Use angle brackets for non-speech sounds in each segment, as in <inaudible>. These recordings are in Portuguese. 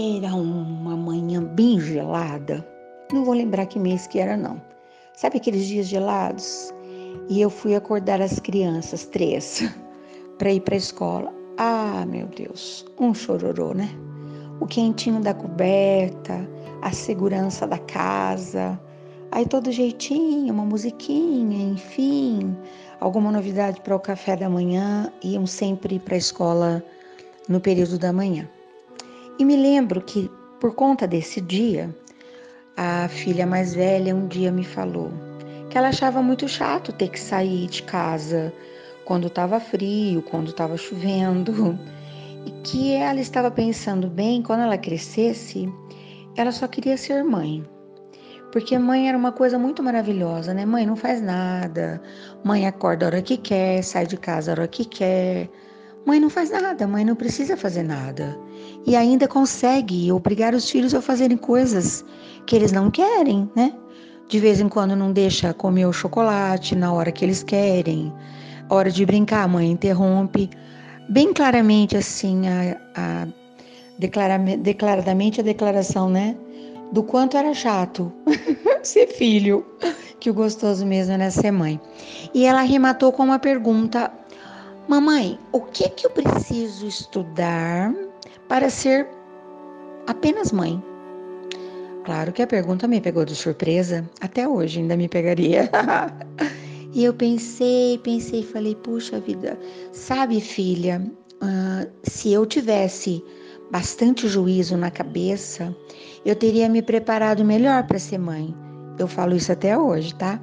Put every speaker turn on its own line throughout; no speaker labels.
Era uma manhã bem gelada. Não vou lembrar que mês que era, não. Sabe aqueles dias gelados? E eu fui acordar as crianças, três, <laughs> para ir para a escola. Ah, meu Deus, um chororô, né? O quentinho da coberta, a segurança da casa, aí todo jeitinho, uma musiquinha, enfim, alguma novidade para o café da manhã, iam sempre para a escola no período da manhã. E me lembro que, por conta desse dia, a filha mais velha um dia me falou que ela achava muito chato ter que sair de casa quando estava frio, quando estava chovendo, e que ela estava pensando bem, quando ela crescesse, ela só queria ser mãe. Porque mãe era uma coisa muito maravilhosa, né? Mãe não faz nada, mãe acorda a hora que quer, sai de casa a hora que quer, Mãe não faz nada, mãe não precisa fazer nada. E ainda consegue obrigar os filhos a fazerem coisas que eles não querem, né? De vez em quando não deixa comer o chocolate na hora que eles querem. Hora de brincar, a mãe interrompe. Bem claramente, assim, a, a declaradamente a declaração, né? Do quanto era chato <laughs> ser filho, que o gostoso mesmo era ser mãe. E ela arrematou com uma pergunta Mamãe, o que que eu preciso estudar para ser apenas mãe? Claro que a pergunta me pegou de surpresa, até hoje ainda me pegaria. <laughs> e eu pensei, pensei, falei, puxa vida, sabe, filha, uh, se eu tivesse bastante juízo na cabeça, eu teria me preparado melhor para ser mãe. Eu falo isso até hoje, tá?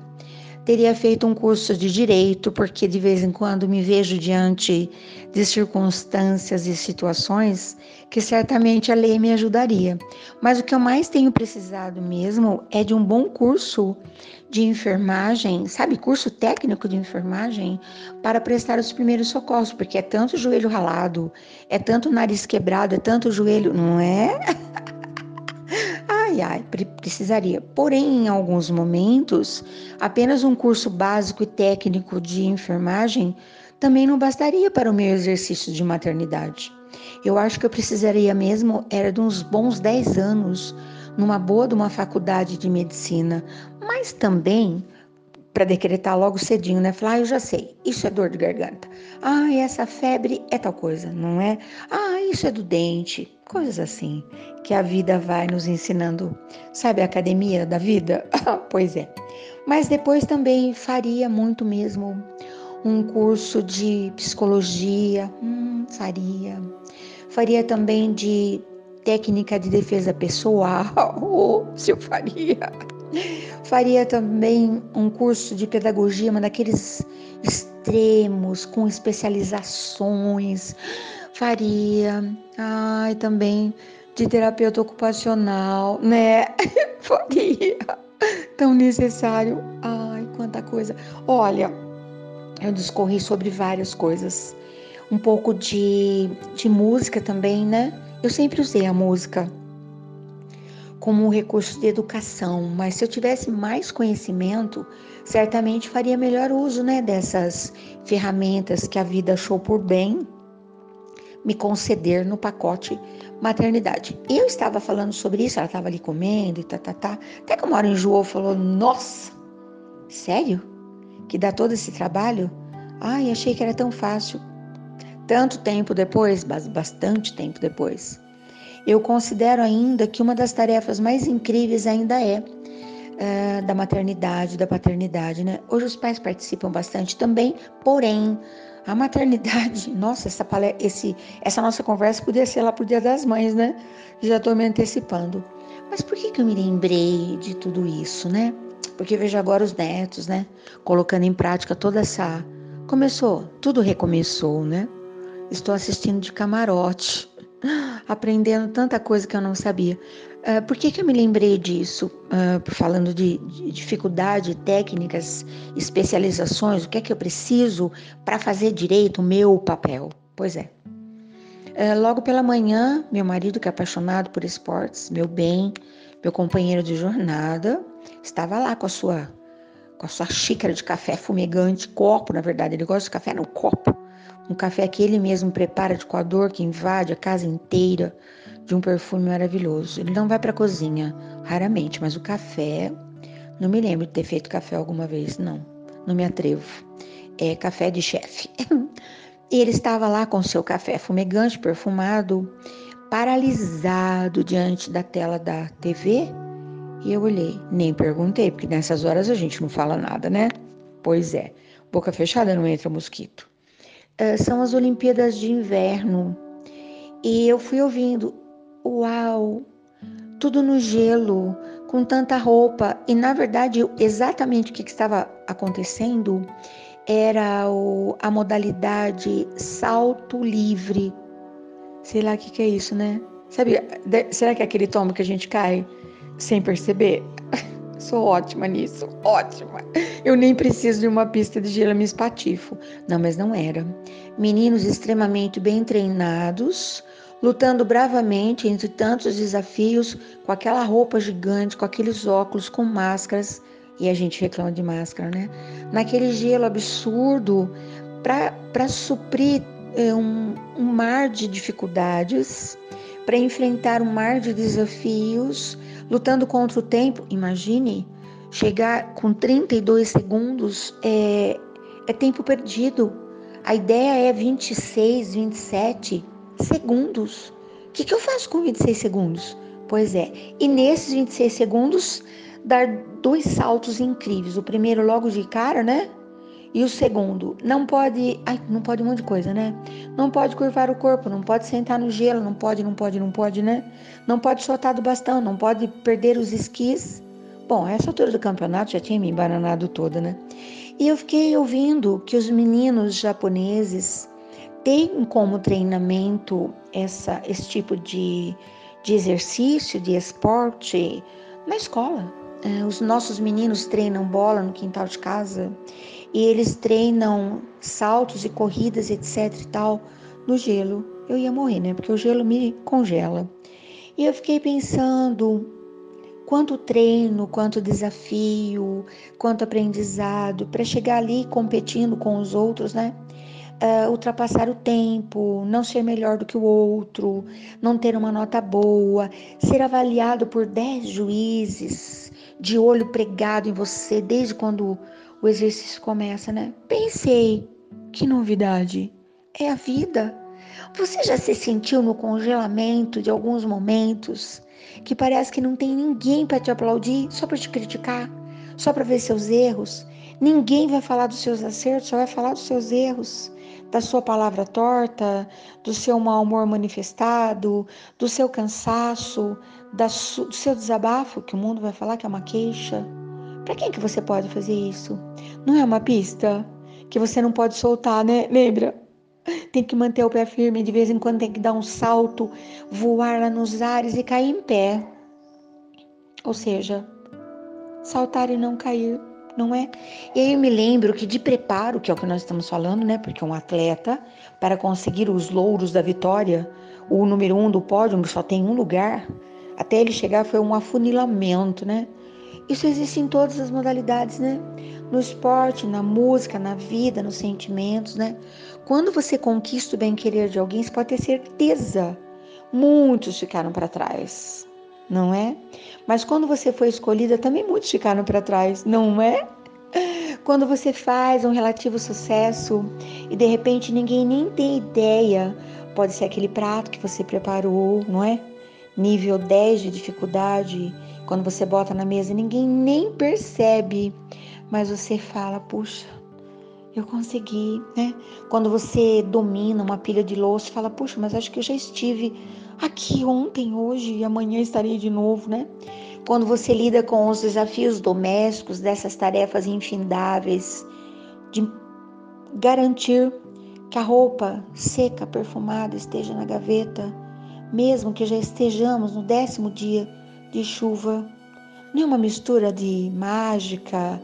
Teria feito um curso de direito, porque de vez em quando me vejo diante de circunstâncias e situações que certamente a lei me ajudaria. Mas o que eu mais tenho precisado mesmo é de um bom curso de enfermagem, sabe, curso técnico de enfermagem, para prestar os primeiros socorros, porque é tanto joelho ralado, é tanto nariz quebrado, é tanto joelho, não é? <laughs> Ai, precisaria. Porém, em alguns momentos, apenas um curso básico e técnico de enfermagem também não bastaria para o meu exercício de maternidade. Eu acho que eu precisaria mesmo era de uns bons 10 anos numa boa de uma faculdade de medicina, mas também para decretar logo cedinho, né? Falar, ah, eu já sei, isso é dor de garganta. Ah, essa febre é tal coisa, não é? Ah, isso é do dente, coisas assim, que a vida vai nos ensinando. Sabe a academia da vida? <laughs> pois é. Mas depois também faria muito mesmo um curso de psicologia, hum, faria. Faria também de técnica de defesa pessoal, <laughs> oh, se eu faria. Faria também um curso de pedagogia, mas daqueles extremos, com especializações. Faria. Ai, também de terapeuta ocupacional, né? <laughs> Faria. Tão necessário. Ai, quanta coisa. Olha, eu discorri sobre várias coisas. Um pouco de, de música também, né? Eu sempre usei a música como um recurso de educação, mas se eu tivesse mais conhecimento, certamente faria melhor uso né, dessas ferramentas que a vida achou por bem me conceder no pacote maternidade. Eu estava falando sobre isso, ela estava ali comendo e tá, tá, tá. Até que uma hora enjoou falou: Nossa, sério? Que dá todo esse trabalho? Ai, achei que era tão fácil. Tanto tempo depois, bastante tempo depois, eu considero ainda que uma das tarefas mais incríveis ainda é uh, da maternidade, da paternidade, né? Hoje os pais participam bastante também, porém, a maternidade, <laughs> nossa, essa, esse, essa nossa conversa podia ser lá pro Dia das Mães, né? Já estou me antecipando. Mas por que, que eu me lembrei de tudo isso, né? Porque vejo agora os netos, né? Colocando em prática toda essa. Começou, tudo recomeçou, né? Estou assistindo de camarote <gasps> aprendendo tanta coisa que eu não sabia. Uh, por que, que eu me lembrei disso? Uh, falando de, de, dificuldade, técnicas, especializações, o que é que eu preciso para fazer direito o meu papel? Pois é. Uh, logo pela manhã, meu marido, que é apaixonado por esportes, meu bem, meu companheiro de jornada, estava lá com a sua com a sua xícara de café fumegante, copo, na verdade, ele gosta de café no copo um café que ele mesmo prepara de coador que invade a casa inteira, de um perfume maravilhoso. Ele não vai para a cozinha, raramente, mas o café, não me lembro de ter feito café alguma vez, não. Não me atrevo. É café de chefe. <laughs> E ele estava lá com seu café fumegante, perfumado, paralisado diante da tela da TV. E eu olhei, nem perguntei, porque nessas horas a gente não fala nada, né? Pois é, boca fechada não entra mosquito. Uh, são as Olimpíadas de Inverno. E eu fui ouvindo, uau, tudo no gelo, com tanta roupa. E na verdade, exatamente o que, estava acontecendo era o, a modalidade salto livre. Sei lá o que, que é isso, né? Sabe, será que é aquele tombo que a gente cai sem perceber? <laughs> Sou ótima nisso, ótima. Eu nem preciso de uma pista de gelo, me espatifo. Não, mas não era. Meninos extremamente bem treinados, lutando bravamente entre tantos desafios, com aquela roupa gigante, com aqueles óculos, com máscaras e a gente reclama de máscara, né? Naquele gelo absurdo para suprir é, um, um mar de dificuldades, para enfrentar um mar de desafios, lutando contra o tempo. Imagine chegar com 32 segundos é, é tempo perdido. A ideia é 26, 27 segundos. O que, que eu faço com 26 segundos? Pois é, e nesses 26 segundos dar dois saltos incríveis. O primeiro logo de cara, né? E o segundo, não pode, ai, não pode um monte de coisa, né? Não pode curvar o corpo, não pode sentar no gelo, não pode, não pode, não pode, né? Não pode soltar do bastão, não pode perder os esquis. Bom, essa altura do campeonato já tinha me embananado toda, né? E eu fiquei ouvindo que os meninos japoneses têm como treinamento essa, esse tipo de, de exercício, de esporte na escola, é, os nossos meninos treinam bola no quintal de casa e eles treinam saltos e corridas, etc e tal, no gelo. Eu ia morrer, né? Porque o gelo me congela. E eu fiquei pensando quanto treino, quanto desafio, quanto aprendizado para chegar ali competindo com os outros, né? Uh, ultrapassar o tempo, não ser melhor do que o outro, não ter uma nota boa, ser avaliado por 10 juízes, de olho pregado em você desde quando o exercício começa, né? Pensei, que novidade! É a vida. Você já se sentiu no congelamento de alguns momentos que parece que não tem ninguém para te aplaudir, só para te criticar, só para ver seus erros? Ninguém vai falar dos seus acertos, só vai falar dos seus erros da sua palavra torta, do seu mau humor manifestado, do seu cansaço, do seu desabafo, que o mundo vai falar que é uma queixa. Para quem que você pode fazer isso? Não é uma pista que você não pode soltar, né? Lembra? Tem que manter o pé firme, de vez em quando tem que dar um salto, voar lá nos ares e cair em pé. Ou seja, saltar e não cair não é? E aí eu me lembro que de preparo, que é o que nós estamos falando, né? Porque um atleta, para conseguir os louros da vitória, o número um do pódio só tem um lugar, até ele chegar foi um afunilamento, né? Isso existe em todas as modalidades, né? No esporte, na música, na vida, nos sentimentos, né? Quando você conquista o bem-querer de alguém, você pode ter certeza, muitos ficaram para trás não é? Mas quando você foi escolhida, também muitos ficaram para trás, não é? Quando você faz um relativo sucesso e de repente ninguém nem tem ideia, pode ser aquele prato que você preparou, não é? Nível 10 de dificuldade, quando você bota na mesa, ninguém nem percebe, mas você fala, puxa, eu consegui, né? Quando você domina uma pilha de louça, fala, puxa, mas acho que eu já estive aqui ontem, hoje e amanhã estarei de novo, né? Quando você lida com os desafios domésticos, dessas tarefas infindáveis, de garantir que a roupa seca, perfumada esteja na gaveta, mesmo que já estejamos no décimo dia de chuva. Não é mistura de mágica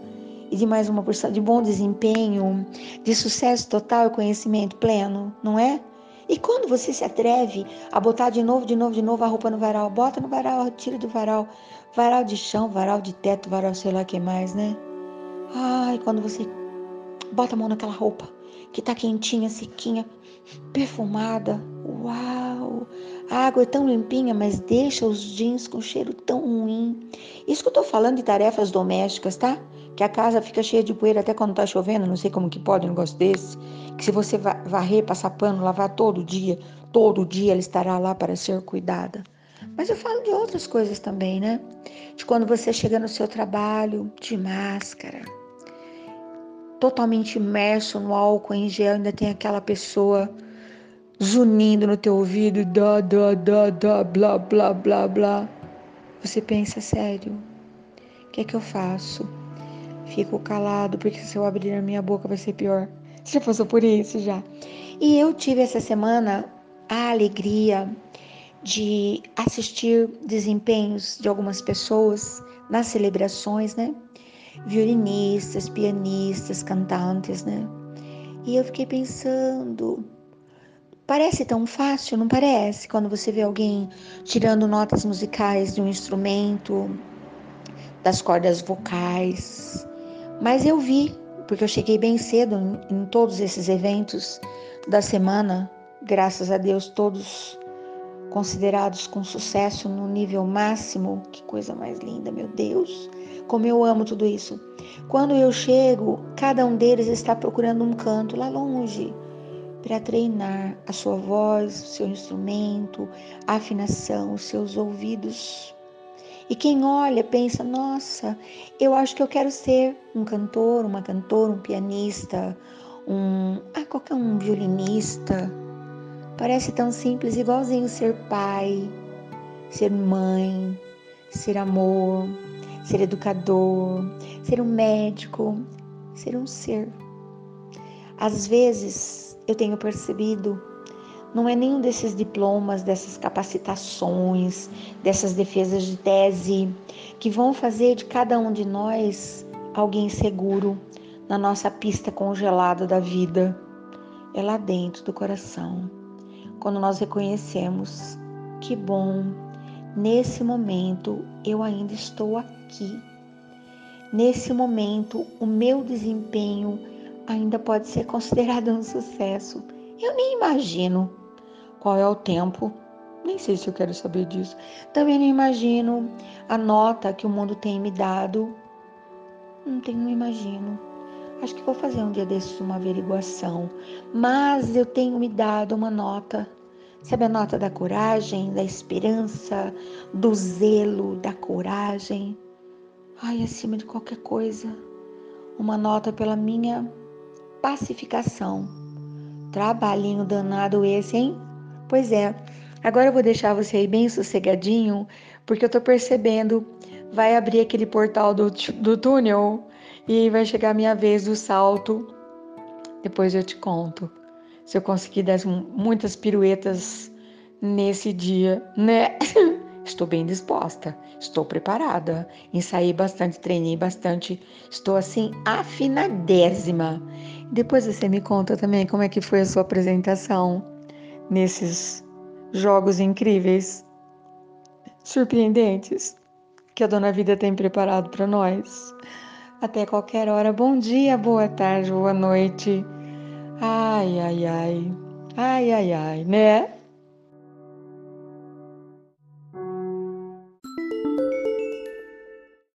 e de mais uma porção de bom desempenho, de sucesso total e conhecimento pleno, não é? E quando você se atreve a botar de novo, de novo, de novo a roupa no varal, bota no varal, tira do varal, varal de chão, varal de teto, varal sei lá que mais, né? Ai, quando você bota a mão naquela roupa que tá quentinha, sequinha, perfumada, uau! A água é tão limpinha, mas deixa os jeans com cheiro tão ruim. Isso que eu tô falando de tarefas domésticas, tá? Que a casa fica cheia de poeira até quando tá chovendo, não sei como que pode um negócio desse. Que se você varrer, passar pano, lavar todo dia, todo dia ela estará lá para ser cuidada. Mas eu falo de outras coisas também, né? De quando você chega no seu trabalho de máscara, totalmente imerso no álcool em gel, ainda tem aquela pessoa zunindo no teu ouvido, da, da, da, da, blá, blá, blá, blá. Você pensa, sério, o que é que eu faço? Fico calado, porque se eu abrir a minha boca vai ser pior. Você <laughs> já passou por isso já? E eu tive essa semana a alegria de assistir desempenhos de algumas pessoas nas celebrações, né? Violinistas, pianistas, cantantes, né? E eu fiquei pensando, Parece tão fácil, não parece? Quando você vê alguém tirando notas musicais de um instrumento, das cordas vocais. Mas eu vi, porque eu cheguei bem cedo em, em todos esses eventos da semana, graças a Deus, todos considerados com sucesso no nível máximo. Que coisa mais linda, meu Deus! Como eu amo tudo isso. Quando eu chego, cada um deles está procurando um canto lá longe para treinar a sua voz, o seu instrumento, a afinação, os seus ouvidos. E quem olha pensa: nossa, eu acho que eu quero ser um cantor, uma cantora, um pianista, um. Ah, qualquer um violinista. Parece tão simples, igualzinho ser pai, ser mãe, ser amor, ser educador, ser um médico, ser um ser. Às vezes, eu tenho percebido, não é nenhum desses diplomas, dessas capacitações, dessas defesas de tese que vão fazer de cada um de nós alguém seguro na nossa pista congelada da vida. É lá dentro do coração. Quando nós reconhecemos que bom, nesse momento eu ainda estou aqui. Nesse momento, o meu desempenho ainda pode ser considerado um sucesso. Eu nem imagino qual é o tempo, nem sei se eu quero saber disso. Também não imagino a nota que o mundo tem me dado. Não tenho, não imagino. Acho que vou fazer um dia desses uma averiguação. Mas eu tenho me dado uma nota. Sabe a nota da coragem, da esperança, do zelo, da coragem? Ai, acima de qualquer coisa. Uma nota pela minha pacificação. Trabalhinho danado esse, hein? Pois é. Agora eu vou deixar você aí bem sossegadinho, porque eu tô percebendo, vai abrir aquele portal do, do túnel e vai chegar a minha vez do salto. Depois eu te conto. Se eu conseguir dar muitas piruetas nesse dia, né? <laughs> Estou bem disposta, estou preparada. Ensaiei bastante, treinei bastante, estou assim afinadésima. Depois você me conta também como é que foi a sua apresentação nesses jogos incríveis, surpreendentes que a Dona Vida tem preparado para nós. Até qualquer hora. Bom dia, boa tarde, boa noite. Ai, ai, ai. Ai, ai, ai, né?